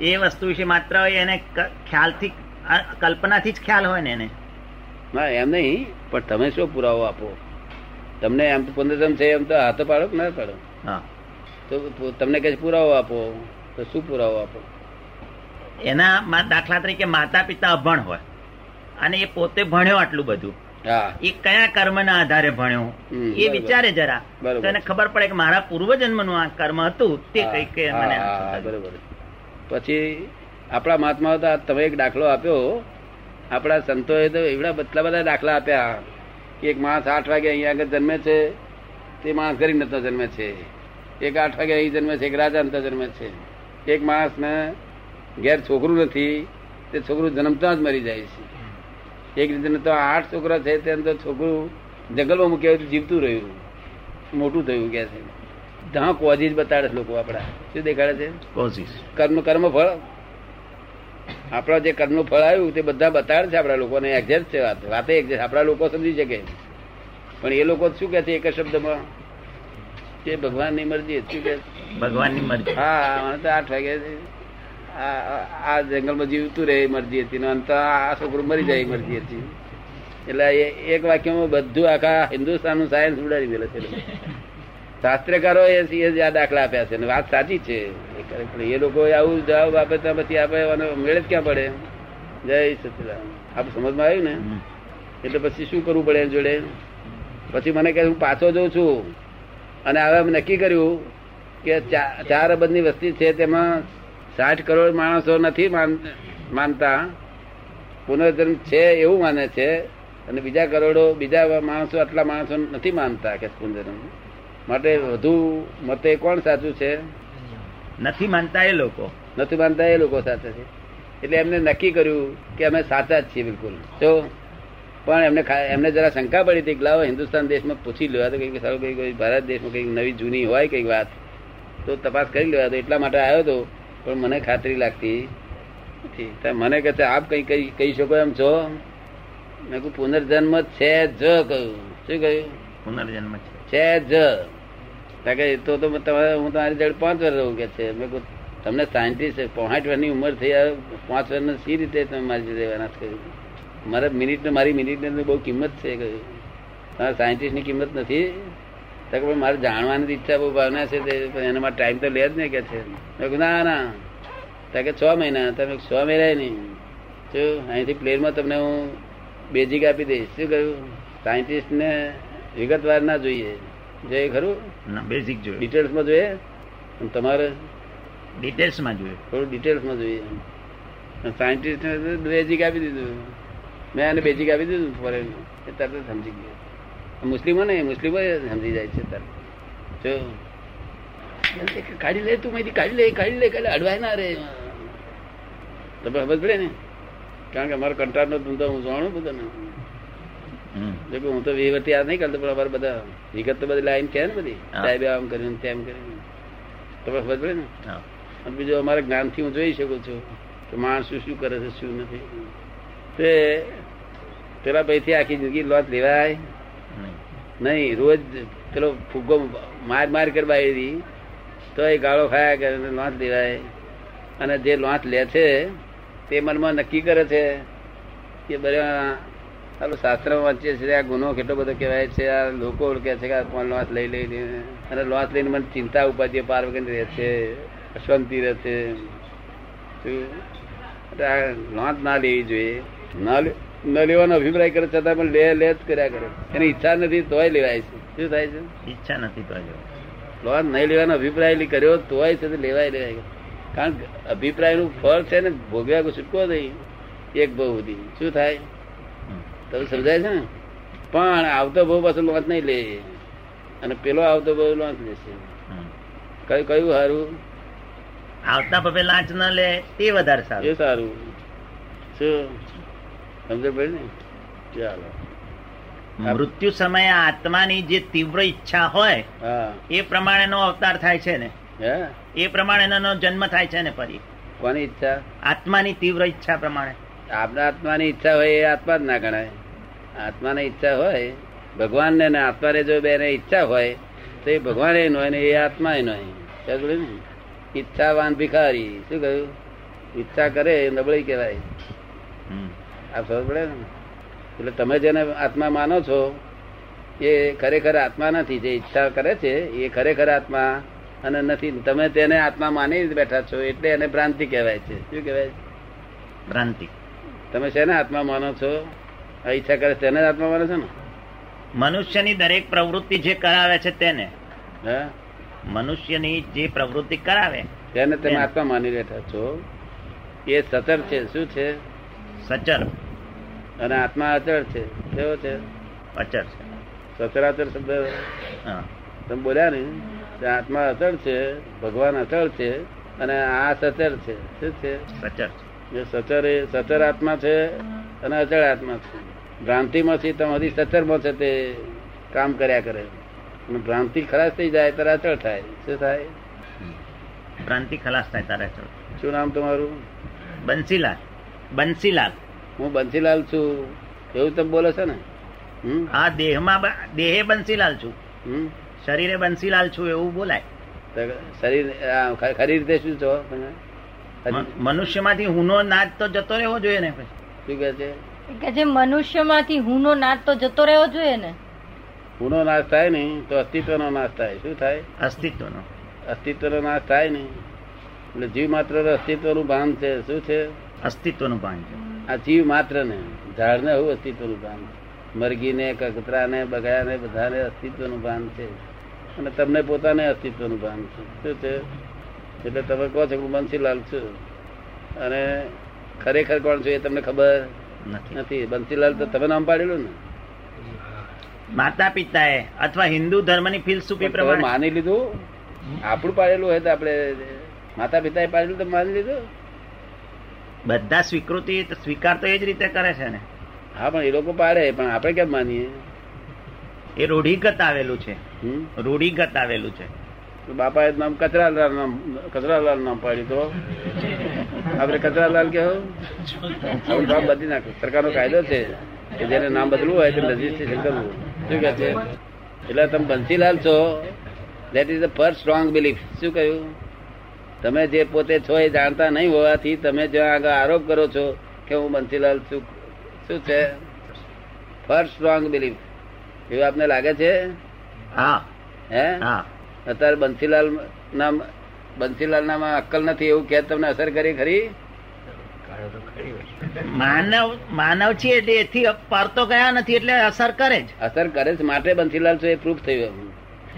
એ વસ્તુ વિશે માત્ર એને ક- ખ્યાલથી કલ્પનાથી જ ખ્યાલ હોય ને એને. ના એમ નહીં પણ તમે શું પુરાવો આપો? તમને એમ તો પુનર્જન્મ છે એમ તો હાથો પાડો કે ના પાડો? હા. તો તમને કે પુરાવો આપો. તો શું પુરાવો આપો? એના દાખલા તરીકે માતા પિતા અભણ હોય અને એ પોતે ભણ્યો આટલું બધું. એ કયા કર્મના આધારે ભણ્યો? એ વિચારે જરા. તો એને ખબર પડે કે મારા પૂર્વજન્મનું આ કર્મ હતું તે કઈ કે મને. બરોબર. પછી આપણા મહાત્મા હતા તમે એક દાખલો આપ્યો. આપણા સંતોએ તો એવડા બધા બધા દાખલા આપ્યા કે એક માણસ આઠ વાગે અહીંયા આગળ જન્મે છે તે માણસ ગરીબ નતો જન્મે છે. એક આઠ વાગે અહીં જન્મે છે એક રાજા અંતર જન્મે છે. એક માણસને ઘેર છોકરું નથી તે છોકરું જન્મતા જ મરી જાય છે. એક રીતે તો આઠ છોકરા છે તે અંદર છોકરું જંગલમાં મૂક્યા હોય જીવતું રહ્યું. મોટું થયું કે છે. ત્યાં કોઝિસ જ બતાડે છે લોકો આપણા. શું દેખાડે છે? કોઝિસ કર્મ કર્મ ફળ. આપણા જે કર્મનું ફળ આવ્યું તે બધા બતાડે છે આપણા લોકોને. એક્ઝેક્ટ છે વાત. વાતે એક્ઝેક્ટ આપણા લોકો સમજી શકે. પણ એ લોકો શું કે છે એક જ શબ્દમાં? કે ભગવાનની મરજી શું કે ભગવાનની મરજી. હા મને તો આઠ વાગે આ- જંગલમાં જીવતું રહે મરજી હતી. અને અંત આ છોકરું મરી જાય મરજી હતી. એટલે એક વાક્યમાં બધું આખા હિન્દુસ્તાનનું સાયન્સ ઉડાડી દેલે છે. શાસ્ત્રકારો એ સી આ દાખલા આપ્યા છે. વાત સાચી છે. એ લોકો આવું જવાબ આપે તો પછી આપે અને મેળ જ ક્યાં પડે? જય સચિદાન આપ સમજમાં આવ્યું ને? એટલે પછી શું કરવું પડે જોડે? પછી મને કહે હું પાછો જઉં છું. અને હવે અમે નક્કી કર્યું કે ચાર અબજની વસ્તી છે તેમાં સાઠ કરોડ માણસો નથી માન- માનતા. પુનર્જન્મ છે એવું માને છે અને બીજા કરોડો બીજા માણસો આટલા માણસો નથી માનતા કે પુનર્જન્મ. માટે વધુ મતે કોણ સાચું છે? નથી માનતા એ લોકો. નથી માનતા એ લોકો સાથે છે. એટલે એમને નક્કી કર્યું કે અમે સાચા જ છીએ બિલકુલ. તો પણ એમને એમને જરા શંકા પડી હતી કે લાવો હિન્દુસ્તાન દેશમાં પૂછી લેવા તો કંઈક સારું કંઈક કોઈ ભારત દેશમાં કંઈક નવી જૂની હોય કંઈક વાત તો તપાસ કરી લેવા તો એટલા માટે આવ્યો હતો પણ મને ખાતરી લાગતી નથી. મને કહે છે આપ કંઈ કઈ કહી શકો એમ છો? મેં કહું પુનર્જન્મ છે જ. કહ્યું. શું કહ્યું? પુનર્જન્મ છે. જ. કે તો તો તમારે હું તમારી જોડે પાંચ વર્ષ રહું કે છે? મેં કહું તમને સાયન્ટિસ્ટ પાંઠ વર્ષની ઉંમર થઈ આવે પાંચ વર્ષની સી રીતે તમે મારી જોડે અનાજ કર્યું મારા મિનિટ મારી મિનિટની બહુ કિંમત છે કહ્યું તમારા સાયન્ટિસ્ટની કિંમત નથી. તો કે મારે જાણવાની ઈચ્છા બહુ ભાવના છે તે પણ એના માટે ટાઈમ તો લે જ ને કે છે. ના ના. તો કે છ મહિના. તમે છ મહિના નહીં. જો અહીંથી પ્લેનમાં તમને હું બેઝિક આપી દઈશ. શું કહ્યું? સાયન્ટિસ્ટને વિગતવાર ના જોઈએ. જોઈએ ખરું? ના બેઝિક જોઈએ. ડિટેલ્સમાં જોઈએ? તમારે? ડિટેલ્સમાં જોઈએ. થોડું ડિટેલ્સમાં જોઈએ. સાયન્ટિસ્ટને બેઝિક આપી દીધું. મેં એને બેઝિક આપી દીધું ફોરેન એ તરત સમજી ગયો. મુસ્લિમો ને મુસ્લિમો સમજી જાય છે તરત જો. કાઢી લે તું માહિતી કાઢી લે કાઢી લે કાલે અડવાય ના રે. તમે ખબર પડે ને? કારણ કે અમારો કંટાળનો ધંધો હું જાણું બધાને ને. જો હું તો વિવર્તી યાદ નહીં કરતો પણ અમારે બધા વિગત તો બધી લાઈન છે ને બધી. સાહેબે આમ કર્યું તેમ કર્યું તમે ખબર પડે ને? બીજું અમારે બીજું અમારા જ્ઞાનથી હું જોઈ શકું છું કે માણસ શું શું કરે છે શું નથી. તે પેલા પૈથી આખી જિંદગી લોટ લેવાય? નહીં. રોજ પેલો ફુગ્ગો માર માર કરવા આવી તો એ ગાળો ખાયા કરે લોટ લેવાય. અને જે લોટ લે છે તે મનમાં નક્કી કરે છે કે બધા ચાલો શાસ્ત્રમાં વાંચીએ છીએ આ ગુનો કેટલો બધો કહેવાય છે આ લોકો ઓળખે છે કે આ કોણ લોટ લઈ લઈને. અને લોટ લઈને મને ચિંતા ઉપાધિ પાર વગર રહે છે અશાંતિ રહે છે. આ લોટ ના લેવી જોઈએ. ના લે- ન લેવાનો અભિપ્રાય કરે છતાં પણ લે લે જ કર્યા કરે. એની ઈચ્છા નથી તોય લેવાય છે. શું થાય છે? ઈચ્છા નથી તોય લોન નહીં લેવાનો અભિપ્રાય કર્યો તોય છે તો લેવાય લેવાય. કારણ કે અભિપ્રાયનું ફળ છે ને ભોગવ્યા છૂટકો નહીં એક બહુ બધી શું થાય? તમે સમજાય છે ને? પણ આવતો બહુ પાછું લોચ નહીં લે. અને પેલો આવતો બહુ લોચ લેશે. કયું કયું સારું? આવતા પપે લાંચ ન લે તે વધારે એ સારું સારું. શું? સમજ પડે ને? ચાલો. મૃત્યુ સમયે આત્માની જે તીવ્ર ઈચ્છા હોય એ પ્રમાણેનો અવતાર થાય છે ને. એ પ્રમાણેનો જન્મ થાય છે ને ફરી. કોની ઈચ્છા? આત્માની તીવ્ર ઈચ્છા પ્રમાણે. આપણા આત્માની ઈચ્છા હોય એ આત્મા જ ના ગણાય. આત્માની ઈચ્છા હોય ભગવાન ને આત્માને જો બેને ઈચ્છા હોય તો એ ભગવાન એ હોય ને એ આત્મા એ ઈચ્છાવાન ભિખારી. શું કહ્યું? ઈચ્છા કરે નબળી કહેવાય. હમ. ખબર પડે ને? એટલે તમે જેને આત્મા માનો છો એ ખરેખર આત્મા નથી જે ઈચ્છા કરે છે એ ખરેખર આત્મા અને નથી. તમે તેને આત્મા માની બેઠા છો એટલે એને ભ્રાંતિ કહેવાય છે. શું કહેવાય? ભ્રાંતિ. તમે શેને આત્મા માનો છો? આ ઈચ્છા કરે છે તેને જ આત્મા માનો છો ને? મનુષ્યની દરેક પ્રવૃત્તિ જે કરાવે છે તેને હે? મનુષ્યની જે પ્રવૃત્તિ કરાવે તેને તમે આત્મા માની બેઠા છો. એ સતર છે શું છે? સચર. અને આત્મા અચળ છે. કેવો છે? અચળ છે. સચરાચર શબ્દ. હા. તમે બોલ્યા ને આત્મા અચળ છે ભગવાન અચળ છે અને આ સચર છે. શું છે? સચર છે. સચર એ સચર આત્મા છે અને અચળ આત્મા છે. ભ્રાંતિમાંથી તમારી સચરમાં છે તે કામ કર્યા કરે. અને ભ્રાંતિ ખલાસ થઈ જાય ત્યારે અચળ થાય. શું થાય? ભ્રાંતિ ખલાસ થાય તારે અચળ. શું નામ તમારું? બંસીલાલ. બંસીલાલ. હું બંસીલાલ છું. એવું તમે બોલો છો ને? હમ? આ દેહમાં દેહે બંસીલાલ છું. હમ? શરીરે બંસીલાલ છું એવું બોલાય. તો શરીર ખરી રીતે શું છો? તમે? મનુષ્યમાંથી હુનો નાદ તો જતો રહેવો જોઈએ ને શું કે છે? કે જે મનુષ્યમાંથી હુંનો નાદ તો જતો રહેવો જોઈએ ને? હુનો નાશ થાય ને તો અસ્તિત્વનો નાશ થાય. શું થાય? અસ્તિત્વનો. અસ્તિત્વનો નાશ થાય ને. એટલે જીવ માત્ર અસ્તિત્વનું ભાન છે. શું છે? અસ્તિત્વનું ભાન છે. આ જીવ માત્ર ને ઝાડ ને હું અસ્તિત્વનું ભાન મરઘીને કકતરાને બગાયાને બધાને અસ્તિત્વનું ભાન છે. અને તમને પોતાને અસ્તિત્વનું ભાન છે. શું છે? એટલે તમે કહો છો કે હું બંસીલાલ છું. અને ખરેખર કોણ છું એ તમને ખબર નથી. બંસીલાલ તો તમે નામ પાડેલું ને? માતા પિતાએ અથવા હિન્દુ ધર્મની ફિલસૂફી પ્રમાણે માની લીધું? આપણું પાડેલું હોય તો આપણે માતા પિતાએ પાડેલું તો માની લીધું? બધા સ્વીકૃતિ સ્વીકાર તો એ જ રીતે કરે છે ને. હા પણ એ લોકો પાડે પણ આપણે કેમ માનીએ? એ રૂઢિગત આવેલું છે. રૂઢિગત આવેલું છે. બાપા બાપાએ નામ કચરાલાલ નામ કચરાલાલ નામ પાડ્યું તો? આપણે કચરાલાલ કેવું? નામ બદલી નાખ્યું. સરકારનો કાયદો છે કે જેને નામ બદલવું હોય તેને રજીસ્ટ્રેશન કરવું. શું કે છે? એટલે તમે બંસીલાલ છો. That is a first strong belief શું કહ્યું? તમે જે પોતે છો એ જાણતા નહીં હોવાથી તમે જ્યાં આગળ આરોપ કરો છો કે હું બંસીલાલ છું શું છે? ફર્સ્ટ સ્ટ્રોંગ બિલીફ એવું આપને લાગે છે? હા. હે? હા. અત્યારે બંસીલાલ નામ બંસીલાલ નામ અક્કલ નથી એવું કે તમને અસર કરી ખરી? માનવ માનવ છે એટલે એથી પારતો તો ગયા નથી એટલે અસર કરે જ. અસર કરે છે. માટે બંસીલાલ છો એ પ્રૂફ થયું.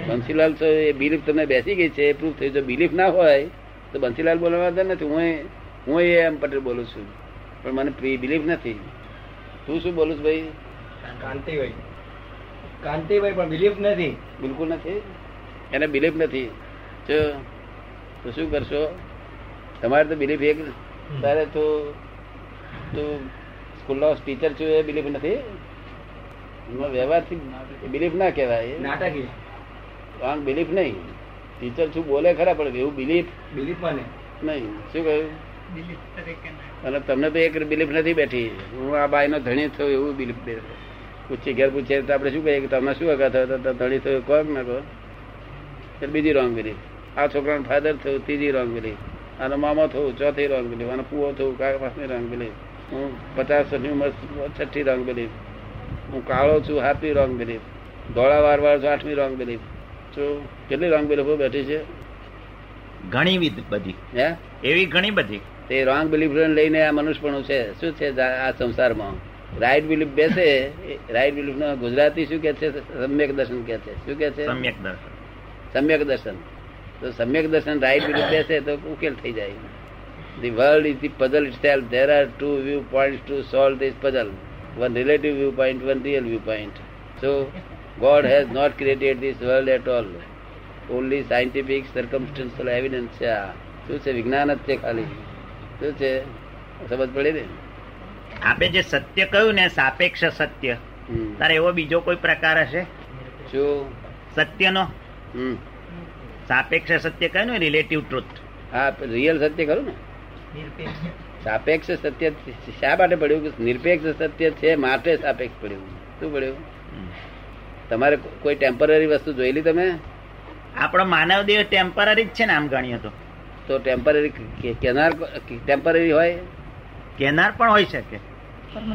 બંસીલાલ છો એ બિલીફ તમને બેસી ગઈ છે એ પ્રૂફ થયું. જો બિલીફ ના હોય તો બંસીલાલ બોલવા વાંધો નથી હું હું એ એમ પટેલ બોલું છું. પણ મને બિલીફ નથી. તું શું બોલું છું ભાઈ? કાંતિભાઈ. કાંતિભાઈ પણ બિલીફ નથી. બિલકુલ નથી. એને બિલીફ નથી. જો તો શું કરશો? તમારે તો બિલીફ એક તારે તો તું સ્કૂલનો ટીચર છું એ બિલીફ નથી? વ્યવહારથી બિલીફ ના કહેવાય. નાટકી આમ બિલીફ નહીં. ટીચર છું બોલે ખરા પણ એવું બિલીફ બિલીફ મને નહીં. શું કહ્યું? અને તમને તો એક બિલીફ નથી બેઠી. હું આ બાઈનો ધણી થયો એવું બિલીફ પૂછી ઘેર પૂછે તો આપણે શું કહીએ કે તમને શું અગા થયો? તો ધણી થયો કહો ને ના કહો એટલે બીજી રોંગ બિલીફ આ છોકરાનો ફાધર થયું ત્રીજી રોંગ બિલીફ આનો મામો થયું ચોથી રોંગ બિલીફ આનો પુઓ થયું કાકા પાસની રોંગ બિલીફ હું પચાસ વર્ષની ઉંમર છઠ્ઠી રોંગ બિલીફ હું કાળો છું હાથમી રોંગ બિલીફ ધોળા વાર વાર છું આઠમી રોંગ બિલીફ શું કેટલી રોંગ બિલીફો બેઠી છે? ઘણી બધી. હે? એવી ઘણી બધી. તે રોંગ બિલીફ લઈને આ મનુષ્યપણું છે. શું છે આ સંસારમાં? રાઈટ બિલીફ બેસે રાઈટ બિલીફ નો ગુજરાતી શું કે છે? સમ્યક દર્શન કે છે. શું કે છે? સમ્યક દર્શન. સમ્યક દર્શન. તો સમ્યક દર્શન રાઈટ બિલીફ બેસે તો ઉકેલ થઈ જાય. The world is the puzzle itself there are two view point to solve this puzzle one relative view point one real view point so God has not created this world at all only scientific circumstantial evidence છે આ શું છે વિજ્ઞાન જ છે ખાલી? શું છે? સમજ પડી ને? આપે જે સત્ય કહ્યું ને સાપેક્ષ સત્ય. તારે એવો બીજો કોઈ પ્રકાર હશે? શું? સત્યનો. સાપેક્ષ સત્ય કહ્યું ને રિલેટિવ ટ્રુથ હા રિયલ સત્ય ખરું ને? સાપેક્ષ સત્ય શા માટે પડ્યું? કે નિરપેક્ષ સત્ય છે માટે સાપેક્ષ પડ્યું. શું પડ્યું? તમારે કોઈ ટેમ્પરરી વસ્તુ જોયેલી તમે? આપણો માનવ દેહ ટેમ્પરરી જ છે ને આમ ગણીએ તો. તો ટેમ્પરરી કેનાર ટેમ્પરરી હોય? કેનાર પણ હોઈ શકે.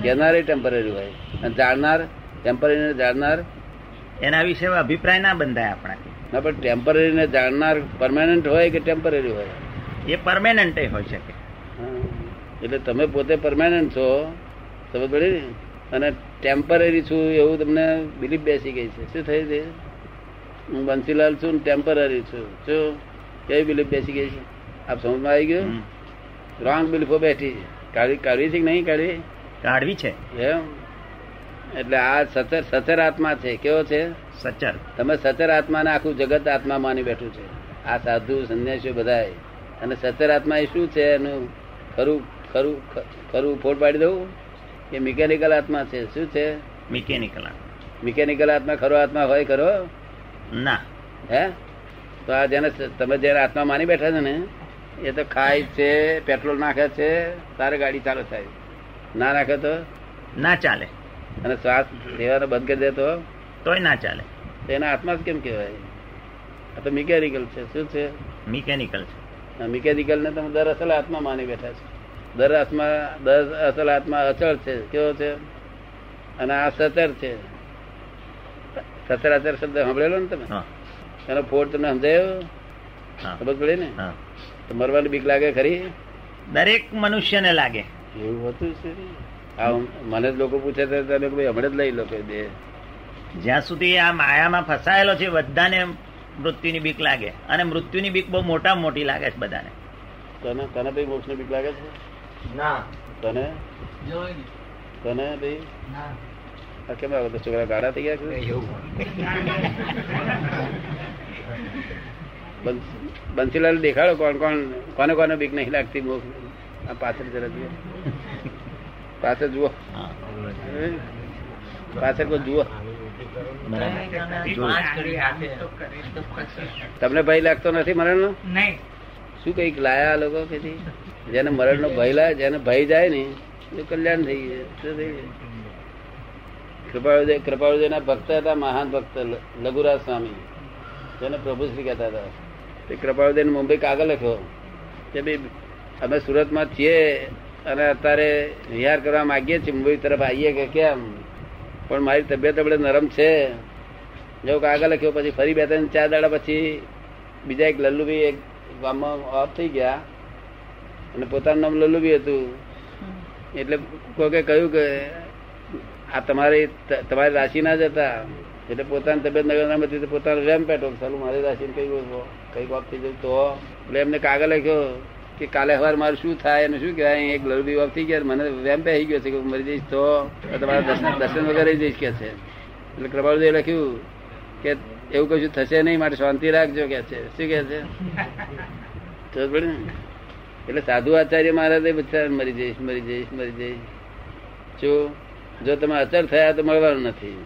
કેનાર ટેમ્પરરી હોય. અને જાણનાર ટેમ્પરરી ને જાણનાર? એના વિશે અભિપ્રાય ના બંધાય આપણા ના પણ ટેમ્પરરી ને જાણનાર પરમાનન્ટ હોય કે ટેમ્પરરી હોય? એ પરમાનન્ટ હોઈ શકે. હા. એટલે તમે પોતે પરમાનન્ટ છો. સમજ પડી ને? અને ટેમ્પરરી છું એવું તમને બિલીફ બેસી ગઈ છે. શું થઈ છે? હું બંસીલાલ છું ટેમ્પરરી છું. શું કેવી બિલીફ બેસી ગઈ છે? આપ સમજમાં આવી ગયું? રોંગ બિલીફો બેઠી કાઢવી કાઢવી છે કે નહીં કાઢવી કાઢવી છે. એમ. એટલે આ સચર સચર આત્મા છે. કેવો છે? સચર. તમે સચર આત્માને આખું જગત આત્મા માની બેઠું છે. આ સાધુ સંન્યાસીઓ બધાય અને સચર આત્મા એ શું છે? એનું ખરું ખરું ખરું ફોડ પાડી દઉં? કે મિકેનિકલ આત્મા છે? શું છે? મિકેનિકલ મિકેનિકલ આત્મા ખરો આત્મા હોય ખરો? ના. હે? તો આ જેને તમે જેને આત્મા માની બેઠા છે ને એ તો ખાય છે પેટ્રોલ નાખે છે તારે ગાડી ચાલુ થાય. ના નાખે તો? ના ચાલે. અને શ્વાસ લેવાનો બંધ કરી દે તો? તોય ના ચાલે. તો એના આત્મા જ કેમ કહેવાય? આ તો મિકેનિકલ છે. શું છે? મિકેનિકલ છે. મિકેનિકલ ને તમે દરઅસલ આત્મા માની બેઠા છો. દર આત્મા દર અસલ આત્મા અચળ છે. કેવો છે? અને આ સતર છે. સતરાચર શબ્દ સાંભળેલો ને તમે? એનો ફોડ તમને સમજાયો? હા. ખબર પડે ને? હા. તો મરવાની બીક લાગે ખરી? દરેક મનુષ્યને લાગે. એવું હતું છે આ મને જ લોકો પૂછે છે તમે ભાઈ હમણાં જ લઈ લો કે દે. જ્યાં સુધી આ માયામાં ફસાયેલો છે બધાને મૃત્યુની બીક લાગે. અને મૃત્યુની બીક બહુ મોટા મોટી લાગે છે બધાને. તને તને ભાઈ મોક્ષની બીક લાગે છે? ના. તને? તને ભાઈ આ કેમ આવે તો છોકરા ગાડા થઈ ગયા બંસીલાલ દેખાડો કોણ કોણ કોને કોને બીક નહીં લાગતી? બહુ આ પાછળ જરા જુઓ. પાછળ જુઓ. પાછળ કોઈ જુઓ. તમને ભય લાગતો નથી મરણ નહીં. શું કંઈક લાયા લોકો કે જેને મરણ નો ભય લાગે જેને ભય જાય ને, એ કલ્યાણ થઈ ગયું ગયું? કૃપાળુદેવ કૃપાળુદેવ ના ભક્ત હતા મહાન ભક્ત લઘુરાજ સ્વામી. જેને પ્રભુશ્રી કહેતા હતા. તે કૃપાળુદેવ મુંબઈ કાગળ લખ્યો. કે ભાઈ, અમે સુરતમાં છીએ અને અત્યારે વિહાર કરવા માંગીએ છીએ, મુંબઈ તરફ આવીએ કે કેમ? પણ મારી તબિયત આપણે નરમ છે. જો કાગળ લખ્યો, પછી ફરી બે ત્રણ ચાર દાડા પછી બીજા એક લલ્લુભાઈ, એક ગામમાં ઓફ થઈ ગયા અને પોતાનું નામ લલ્લુભાઈ હતું. એટલે કોકે કહ્યું કે આ તમારી તમારી રાશિ ના જ હતા. એટલે પોતાની તબિયત નગર ના બધી પોતાનું રેમ પેટો ચાલુ મારી રાશિ કઈ કઈ ઓફ થઈ જાય તો? એટલે એમને કાગળ લખ્યો કે કાલે સવાર મારું શું થાય અને શું કહેવાય? એક લલ્લુભાઈ ઓફ થઈ ગયા મને વેમ પે ગયો છે કે મરી જઈશ તો? તમારા દર્શન દર્શન વગર જઈશ કે છે? એટલે કૃપાળુદેવ લખ્યું કે એવું કશું થશે નહીં માટે શાંતિ રાખજો કે છે. શું કે છે? એટલે સાધુ આચાર્ય મહારાજે બધા મરી જઈશ મરી જઈશ મરી જઈશ. જો જો તમે અચર થયા તો મળવાનું નથી.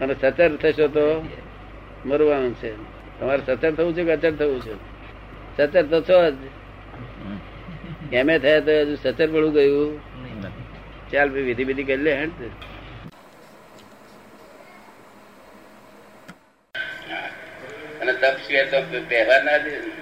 અને સચર થશો તો મરવાનું છે. તમારે સચર થવું છે કે અચર થવું છે? સચર તો છો જ. એમે થયા તો હજુ સચર પડવું ગયું. ચાલ વિધિ વિધિ કરી લે હેડ. અને તપ સિવાય તો વ્યવહાર ના દે ને.